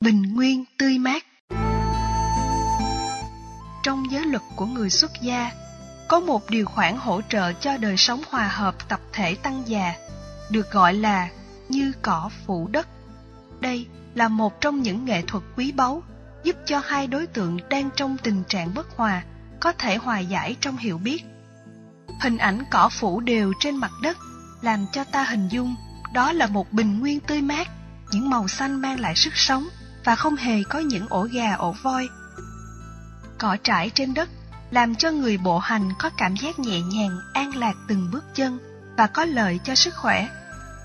bình nguyên tươi mát. Trong giới luật của người xuất gia, có một điều khoản hỗ trợ cho đời sống hòa hợp tập thể tăng già, được gọi là như cỏ phủ đất. Đây là một trong những nghệ thuật quý báu, giúp cho hai đối tượng đang trong tình trạng bất hòa có thể hòa giải trong hiểu biết. Hình ảnh cỏ phủ đều trên mặt đất làm cho ta hình dung đó là một bình nguyên tươi mát, những màu xanh mang lại sức sống và không hề có những ổ gà ổ voi. Cỏ trải trên đất làm cho người bộ hành có cảm giác nhẹ nhàng, an lạc từng bước chân và có lợi cho sức khỏe.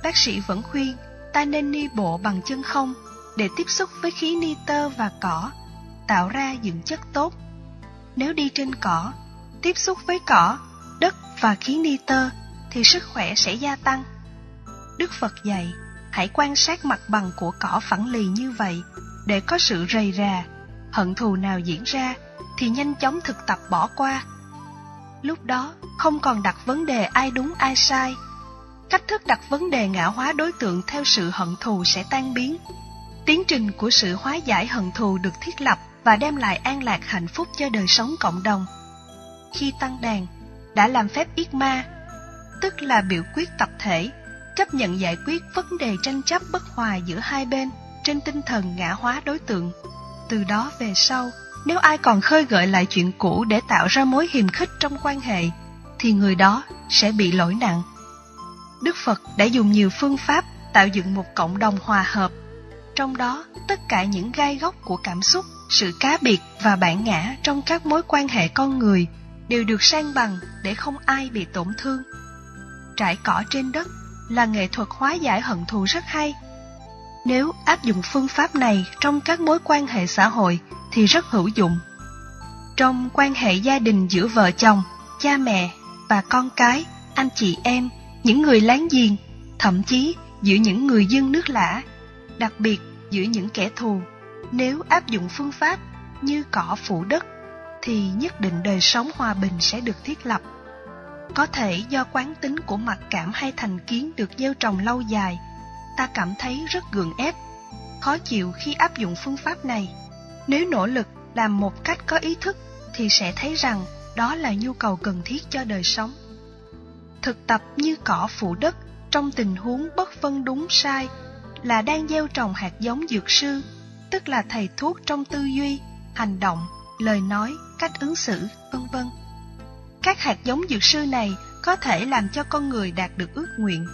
Bác sĩ vẫn khuyên, ta nên đi bộ bằng chân không để tiếp xúc với khí nitơ và cỏ, tạo ra dưỡng chất tốt. Nếu đi trên cỏ, tiếp xúc với cỏ, đất và khí nitơ thì sức khỏe sẽ gia tăng. Đức phật dạy, hãy quan sát mặt bằng của cỏ phẳng lì như vậy để có sự rầy rà, hận thù nào diễn ra thì nhanh chóng thực tập bỏ qua. Lúc đó, không còn đặt vấn đề ai đúng, ai sai. Cách thức đặt vấn đề ngã hóa đối tượng theo sự hận thù sẽ tan biến. Tiến trình của sự hóa giải hận thù được thiết lập và đem lại an lạc hạnh phúc cho đời sống cộng đồng. Khi tăng đàn, đã làm phép yết ma, tức là biểu quyết tập thể, chấp nhận giải quyết vấn đề tranh chấp bất hòa giữa hai bên trên tinh thần ngã hóa đối tượng. Từ đó về sau, nếu ai còn khơi gợi lại chuyện cũ để tạo ra mối hiềm khích trong quan hệ, thì người đó sẽ bị lỗi nặng. Đức phật đã dùng nhiều phương pháp tạo dựng một cộng đồng hòa hợp. Trong đó, tất cả những gai góc của cảm xúc, sự cá biệt và bản ngã trong các mối quan hệ con người đều được san bằng để không ai bị tổn thương. Trải cỏ trên đất là nghệ thuật hóa giải hận thù rất hay nếu áp dụng phương pháp này trong các mối quan hệ xã hội thì rất hữu dụng. Trong quan hệ gia đình giữa vợ chồng, cha mẹ và con cái, anh chị em, những người láng giềng, thậm chí giữa những người dân nước lã, đặc biệt giữa những kẻ thù, nếu áp dụng phương pháp như cỏ phủ đất thì nhất định đời sống hòa bình sẽ được thiết lập. Có thể do quán tính của mặc cảm hay thành kiến được gieo trồng lâu dài ta cảm thấy rất gượng ép, khó chịu khi áp dụng phương pháp này. Nếu nỗ lực làm một cách có ý thức, thì sẽ thấy rằng đó là nhu cầu cần thiết cho đời sống. Thực tập như cỏ phủ đất trong tình huống bất phân đúng sai là đang gieo trồng hạt giống dược sư, tức là thầy thuốc trong tư duy, hành động, lời nói, cách ứng xử, vân vân. Các hạt giống dược sư này có thể làm cho con người đạt được ước nguyện.